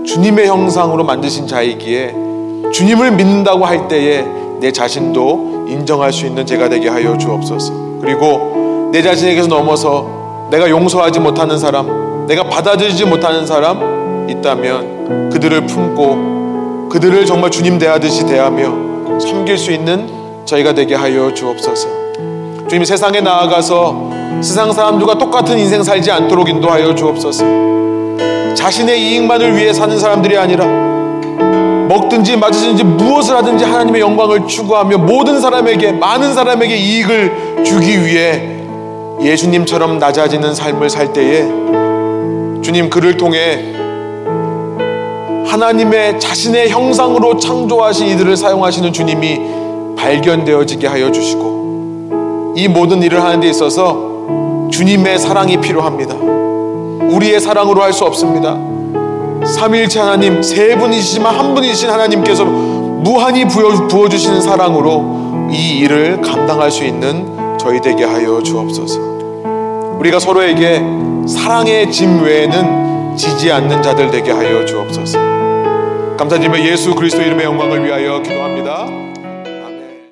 주님의 형상으로 만드신 자이기에 주님을 믿는다고 할 때에 내 자신도 인정할 수 있는 제가 되게 하여 주옵소서. 그리고 내 자신에게서 넘어서 내가 용서하지 못하는 사람, 내가 받아들이지 못하는 사람 있다면 그들을 품고 그들을 정말 주님 대하듯이 대하며 섬길 수 있는 저희가 되게 하여 주옵소서. 주님 세상에 나아가서 세상 사람들과 똑같은 인생 살지 않도록 인도하여 주옵소서. 자신의 이익만을 위해 사는 사람들이 아니라 먹든지 맞으든지 무엇을 하든지 하나님의 영광을 추구하며 모든 사람에게 많은 사람에게 이익을 주기 위해 예수님처럼 낮아지는 삶을 살 때에 주님 그를 통해 하나님의 자신의 형상으로 창조하신 이들을 사용하시는 주님이 발견되어지게 하여 주시고 이 모든 일을 하는 데 있어서 주님의 사랑이 필요합니다. 우리의 사랑으로 할 수 없습니다. 삼일체 하나님 세 분이시지만 한 분이신 하나님께서 무한히 부어 주시는 사랑으로 이 일을 감당할 수 있는 저희 되게 하여 주옵소서. 우리가 서로에게 사랑의 짐 외에는 지지 않는 자들 되게 하여 주옵소서. 감사드리며 예수 그리스도 이름의 영광을 위하여 기도합니다.